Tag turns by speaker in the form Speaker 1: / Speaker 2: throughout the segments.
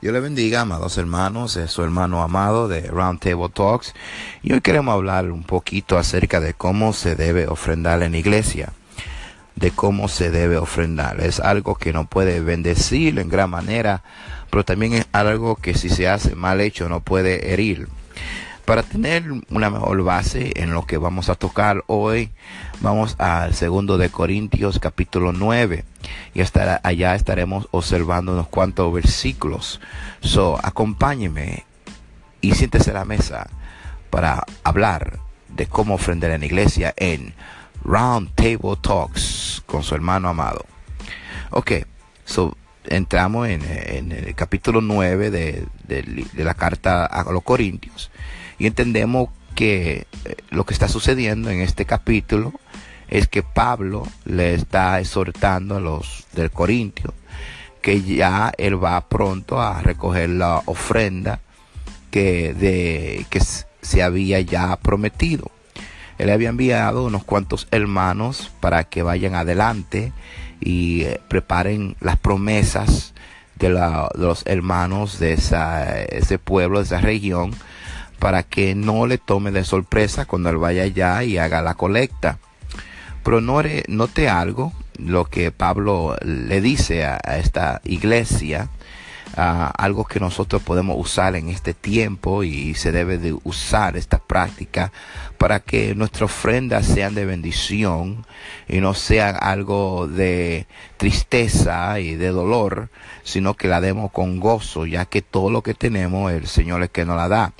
Speaker 1: Dios le bendiga, amados hermanos, es su hermano amado de Round Table Talks y hoy queremos hablar un poquito acerca de cómo se debe ofrendar en iglesia, de cómo se debe ofrendar. Es algo que no puede bendecir en gran manera, pero también es algo que si se hace mal hecho no puede herir. Para tener una mejor base en lo que vamos a tocar hoy, vamos al segundo de Corintios capítulo 9 y hasta allá estaremos observando unos cuantos versículos. So, acompáñeme y siéntese a la mesa para hablar de cómo ofrendar en la iglesia en Round Table Talks con su hermano amado. Ok, so entramos en, el capítulo 9 de, de la carta a los Corintios y entendemos que eh, lo que está sucediendo en este capítulo es que Pablo le está exhortando a los del Corintio que ya él va pronto a recoger la ofrenda que, de, que se había ya prometido. Él había enviado unos cuantos hermanos para que vayan adelante y eh, preparen las promesas de, la, de los hermanos de ese pueblo, de esa región, para que no le tome de sorpresa cuando él vaya allá y haga la colecta. Pero note algo, lo que Pablo le dice a, esta iglesia, algo que nosotros podemos usar en este tiempo y se debe de usar esta práctica para que nuestras ofrendas sean de bendición y no sean algo de tristeza y de dolor, sino que la demos con gozo, ya que todo lo que tenemos el Señor es que nos la da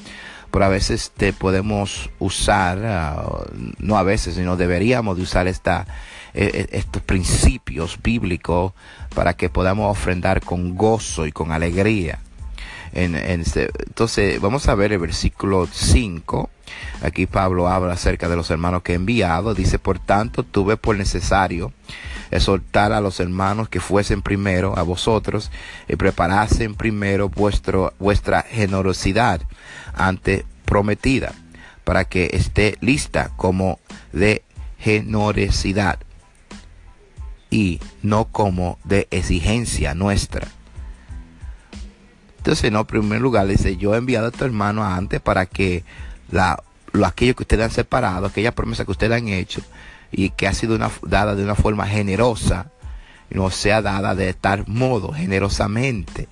Speaker 1: pero a veces te podemos usar, ah, no a veces, sino deberíamos de usar esta, e, e, estos principios bíblicos para que podamos ofrendar con gozo y con alegría. Este, entonces, vamos a ver el versículo 5. Aquí Pablo habla acerca de los hermanos que he enviado. Dice, por tanto, tuve por necesario exhortar a los hermanos que fuesen primero a vosotros y preparasen primero vuestro, vuestra generosidad ante prometida para que esté lista como de generosidad y no como de exigencia nuestra. Entonces, en primer lugar, dice, yo he enviado a tu hermano antes para que la, lo, aquello que ustedes han separado, aquella promesa que ustedes han hecho y que ha sido una, dada de una forma generosa, no sea dada de tal modo, generosamente.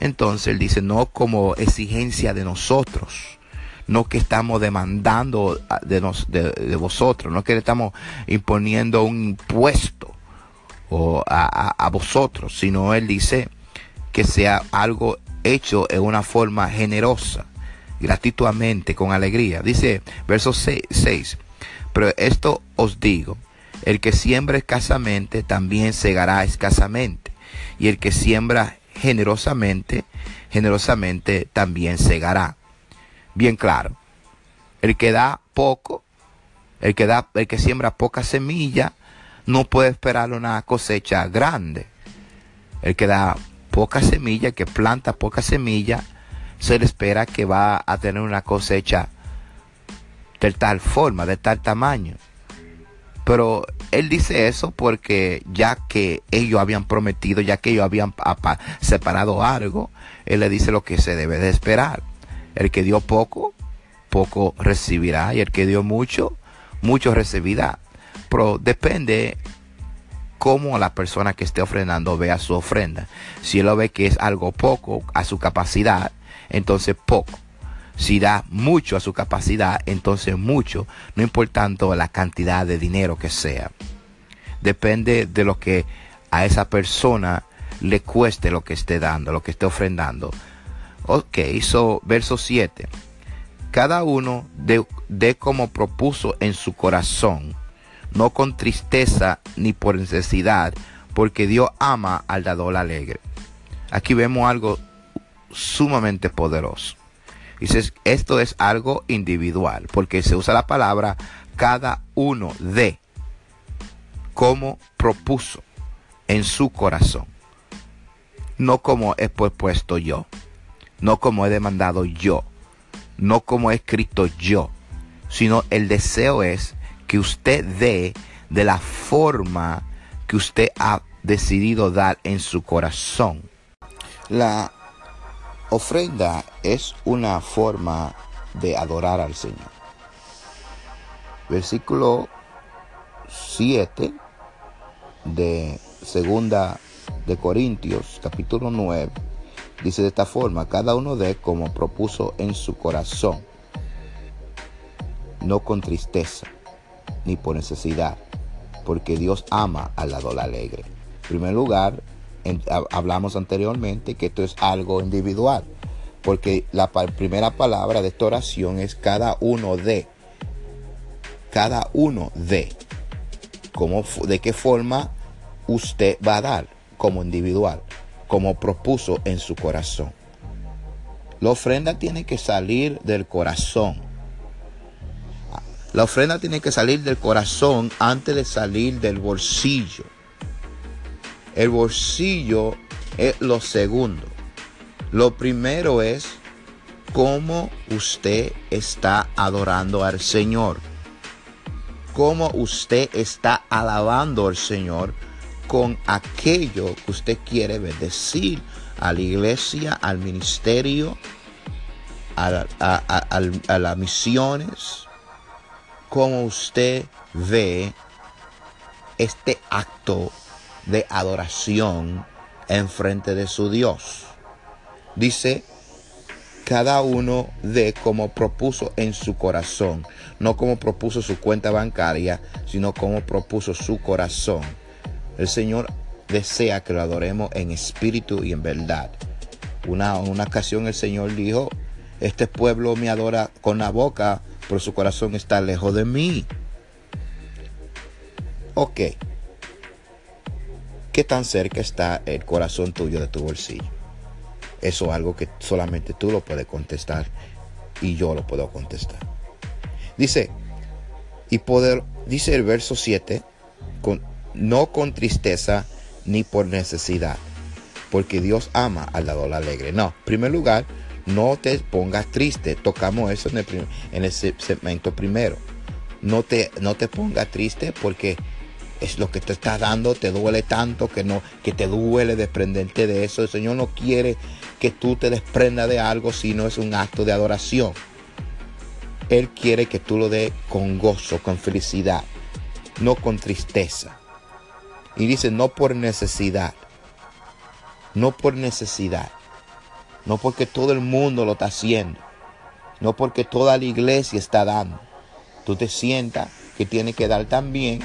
Speaker 1: Entonces él dice, no como exigencia de nosotros, no que estamos demandando de, nos, de, vosotros, no que le estamos imponiendo un impuesto o a, vosotros, sino él dice que sea algo hecho en una forma generosa, gratuitamente, con alegría. Dice verso 6, pero esto os digo, el que siembra escasamente también segará escasamente, y el que siembra generosamente, generosamente también segará. Bien claro. El que da poco, el que da, el que siembra poca semilla, no puede esperar una cosecha grande. El que da poca semilla, que planta poca semilla, se le espera que va a tener una cosecha de tal forma, de tal tamaño. Pero él dice eso porque ya que ellos habían prometido, ya que ellos habían separado algo, él le dice lo que se debe de esperar. El que dio poco, poco recibirá, y el que dio mucho, mucho recibirá. Pero depende cómo la persona que esté ofrendando vea su ofrenda. Si él lo ve que es algo poco a su capacidad, entonces poco. Si da mucho a su capacidad, entonces mucho, no importando la cantidad de dinero que sea. Depende de lo que a esa persona le cueste lo que esté dando, lo que esté ofrendando. Ok, so verso 7. Cada uno de, de como propuso en su corazón, no con tristeza ni por necesidad, porque Dios ama al dador alegre. Aquí vemos algo sumamente poderoso. Dices, esto es algo individual, porque se usa la palabra cada uno de como propuso en su corazón, no como he propuesto yo, no como he demandado yo, no como he escrito yo, sino el deseo es que usted dé de la forma que usted ha decidido dar en su corazón. La ofrenda es una forma de adorar al Señor. Versículo 7 de segunda de Corintios, capítulo 9, dice de esta forma, cada uno de como propuso en su corazón, no con tristeza ni por necesidad, porque Dios ama al lado alegre. En primer lugar, hablamos anteriormente que esto es algo individual, porque la primera palabra de esta oración es cada uno de, cada uno de, ¿Cómo, de qué forma usted va a dar como individual, como propuso en su corazón. La ofrenda tiene que salir del corazón. La ofrenda tiene que salir del corazón antes de salir del bolsillo. El bolsillo es lo segundo. Lo primero es cómo usted está adorando al Señor. Cómo usted está alabando al Señor con aquello que usted quiere bendecir a la iglesia, al ministerio, a, a las misiones. Cómo usted ve este acto de adoración en frente de su Dios. Dice, cada uno de como propuso en su corazón, no como propuso su cuenta bancaria, sino como propuso su corazón. El Señor desea que lo adoremos en espíritu y en verdad. Una, una ocasión el Señor dijo, este pueblo me adora con la boca, pero su corazón está lejos de mí. Ok. ¿Qué tan cerca está el corazón tuyo de tu bolsillo? Eso es algo que solamente tú lo puedes contestar y yo lo puedo contestar. Dice, y poder, dice el verso 7, con, no con tristeza ni por necesidad, porque Dios ama al dador alegre. No, en primer lugar, no te pongas triste. Tocamos eso en el, en el segmento primero. No te, no te pongas triste porque es lo que te está dando, te duele tanto que no, que te duele desprenderte de eso. El Señor no quiere que tú te desprendas de algo si no es un acto de adoración. Él quiere que tú lo des con gozo, con felicidad, no con tristeza. Y dice, no por necesidad, no por necesidad, no porque todo el mundo lo está haciendo, no porque toda la iglesia está dando. Tú te sientas que tienes que dar también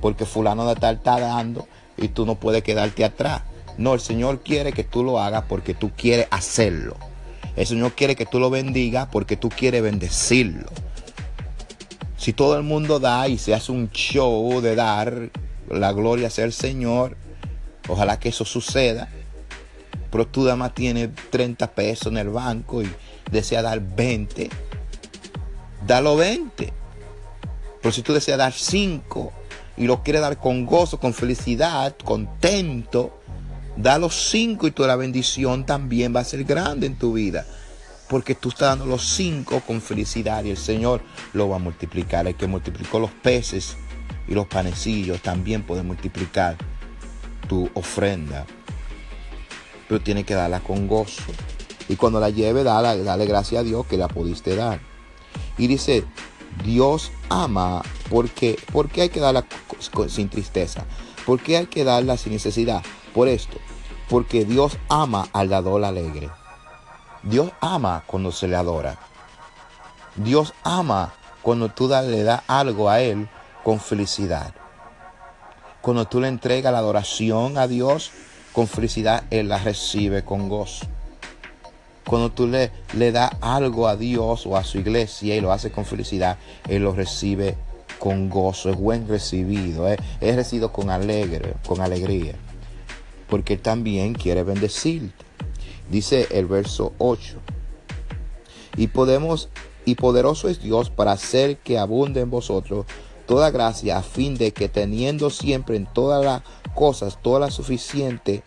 Speaker 1: porque fulano de tal está dando y tú no puedes quedarte atrás. No, el Señor quiere que tú lo hagas porque tú quieres hacerlo. El Señor quiere que tú lo bendiga porque tú quieres bendecirlo. Si todo el mundo da y se hace un show de dar la gloria sea el Señor, ojalá que eso suceda. Pero tú además tienes 30 pesos en el banco y desea dar 20, dalo 20. Pero si tú deseas dar 5, y lo quiere dar con gozo, con felicidad, contento, da los cinco y toda la bendición también va a ser grande en tu vida. Porque tú estás dando los cinco con felicidad y el Señor lo va a multiplicar. El que multiplicó los peces y los panecillos también puede multiplicar tu ofrenda. Pero tiene que darla con gozo. Y cuando la lleve, dale, dale gracias a Dios que la pudiste dar. Y dice, Dios ama porque, porque hay que darla sin tristeza. ¿Por qué hay que darla sin necesidad? Por esto. Porque Dios ama al dador alegre. Dios ama cuando se le adora. Dios ama cuando tú le das algo a Él con felicidad. Cuando tú le entregas la adoración a Dios con felicidad, Él la recibe con gozo. Cuando tú le, le das algo a Dios o a su iglesia y lo hace con felicidad, Él lo recibe con gozo, es buen recibido, es, recibido con alegre, con alegría, porque Él también quiere bendecirte. Dice el verso 8. Y podemos, y poderoso es Dios para hacer que abunde en vosotros toda gracia, a fin de que teniendo siempre en todas las cosas, toda la suficiente,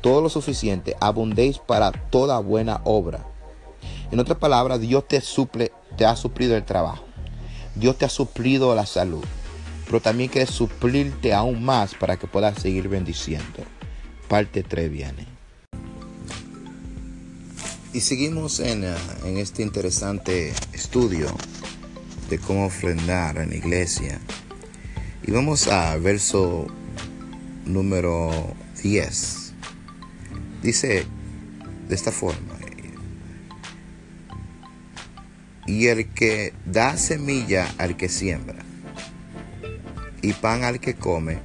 Speaker 1: todo lo suficiente, abundéis para toda buena obra. En otras palabras, Dios te suple, te ha suplido el trabajo. Dios te ha suplido la salud. Pero también quiere suplirte aún más para que puedas seguir bendiciendo. Parte 3 viene. Y seguimos en, en, este interesante estudio de cómo ofrendar en la iglesia. Y vamos a verso número 10. Dice de esta forma. Y el que da semilla al que siembra y pan al que come,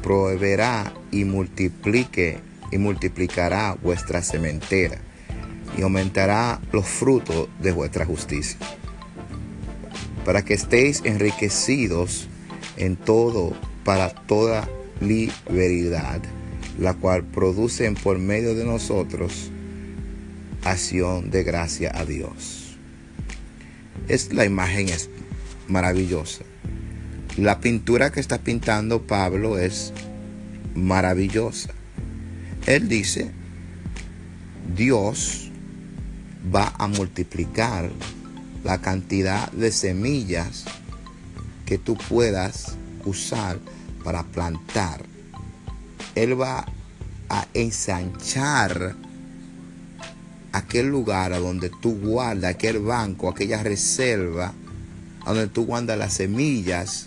Speaker 1: proveerá y multiplique y multiplicará vuestra sementera y aumentará los frutos de vuestra justicia, para que estéis enriquecidos en todo para toda libertad, la cual producen por medio de nosotros acción de gracia a Dios. Es la imagen es maravillosa. La pintura que está pintando Pablo es maravillosa. Él dice, Dios va a multiplicar la cantidad de semillas que tú puedas usar para plantar. Él va a ensanchar aquel lugar a donde tú guardas, aquel banco, aquella reserva, donde tú guardas las semillas,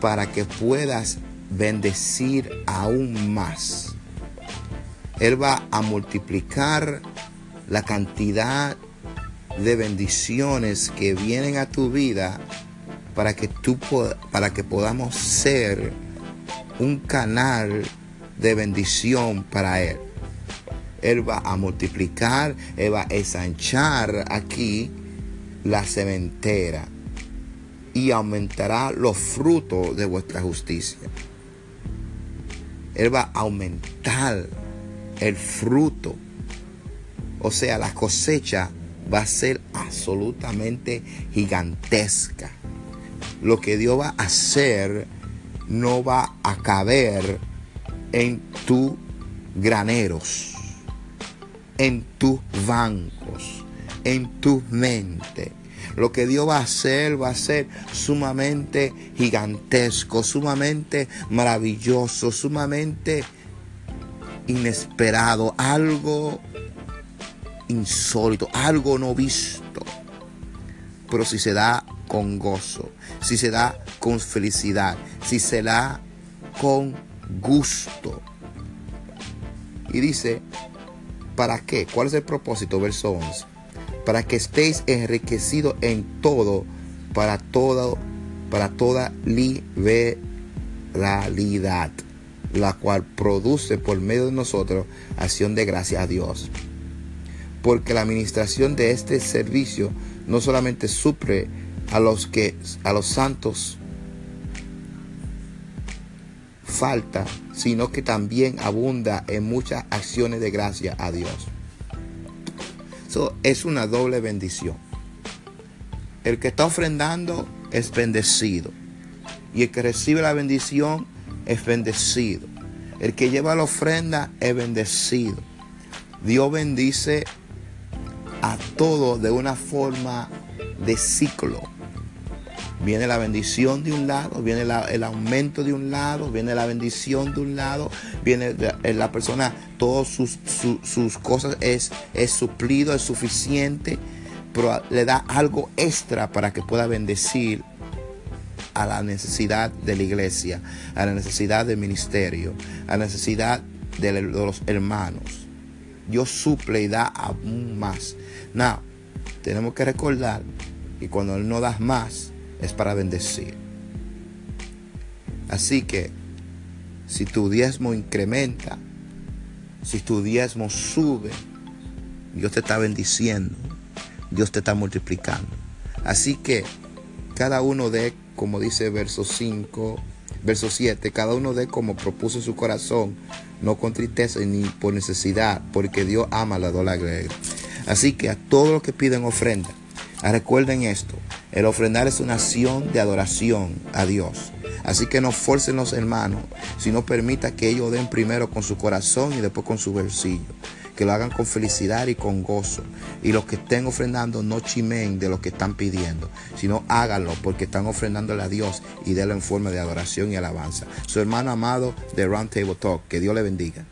Speaker 1: para que puedas bendecir aún más. Él va a multiplicar la cantidad de bendiciones que vienen a tu vida para que tú para que podamos ser un canal de bendición para él. Él va a multiplicar, él va a ensanchar aquí la cementera y aumentará los frutos de vuestra justicia. Él va a aumentar el fruto o sea, la cosecha va a ser absolutamente gigantesca. Lo que Dios va a hacer no va a caber en tus graneros, en tus bancos, en tu mente. Lo que Dios va a hacer va a ser sumamente gigantesco, sumamente maravilloso, sumamente inesperado, algo insólito, algo no visto. Pero si se da con gozo, si se da con felicidad, si se da con gusto. Y dice, ¿para qué? ¿Cuál es el propósito? Verso 11. Para que estéis enriquecidos en todo, para todo, para toda liberalidad, la cual produce por medio de nosotros acción de gracia a Dios porque la administración de este servicio no solamente supre a los que a los santos falta, sino que también abunda en muchas acciones de gracia a Dios. Eso es una doble bendición. El que está ofrendando es bendecido. Y el que recibe la bendición es bendecido. El que lleva la ofrenda es bendecido. Dios bendice a todo de una forma de ciclo. Viene la bendición de un lado, viene el aumento de un lado, viene la bendición de un lado, viene la persona, todas sus, sus cosas es, es suplido, es suficiente, pero le da algo extra para que pueda bendecir a la necesidad de la iglesia, a la necesidad del ministerio, a la necesidad de los hermanos. Dios suple y da aún más. No, tenemos que recordar que cuando no da más es para bendecir. Así que si tu diezmo incrementa, si tu diezmo sube, Dios te está bendiciendo, Dios te está multiplicando. Así que cada uno de, como dice verso 5, verso 7, cada uno de como propuso su corazón, no con tristeza ni por necesidad, porque Dios ama la doble Así que a todos los que piden ofrenda, recuerden esto, el ofrendar es una acción de adoración a Dios. Así que no forcen los hermanos, sino permita que ellos den primero con su corazón y después con su bolsillo. Que lo hagan con felicidad y con gozo. Y los que estén ofrendando no chimen de lo que están pidiendo, sino háganlo porque están ofrendándole a Dios y délo en forma de adoración y alabanza. Su hermano amado de Round Table Talk. Que Dios le bendiga.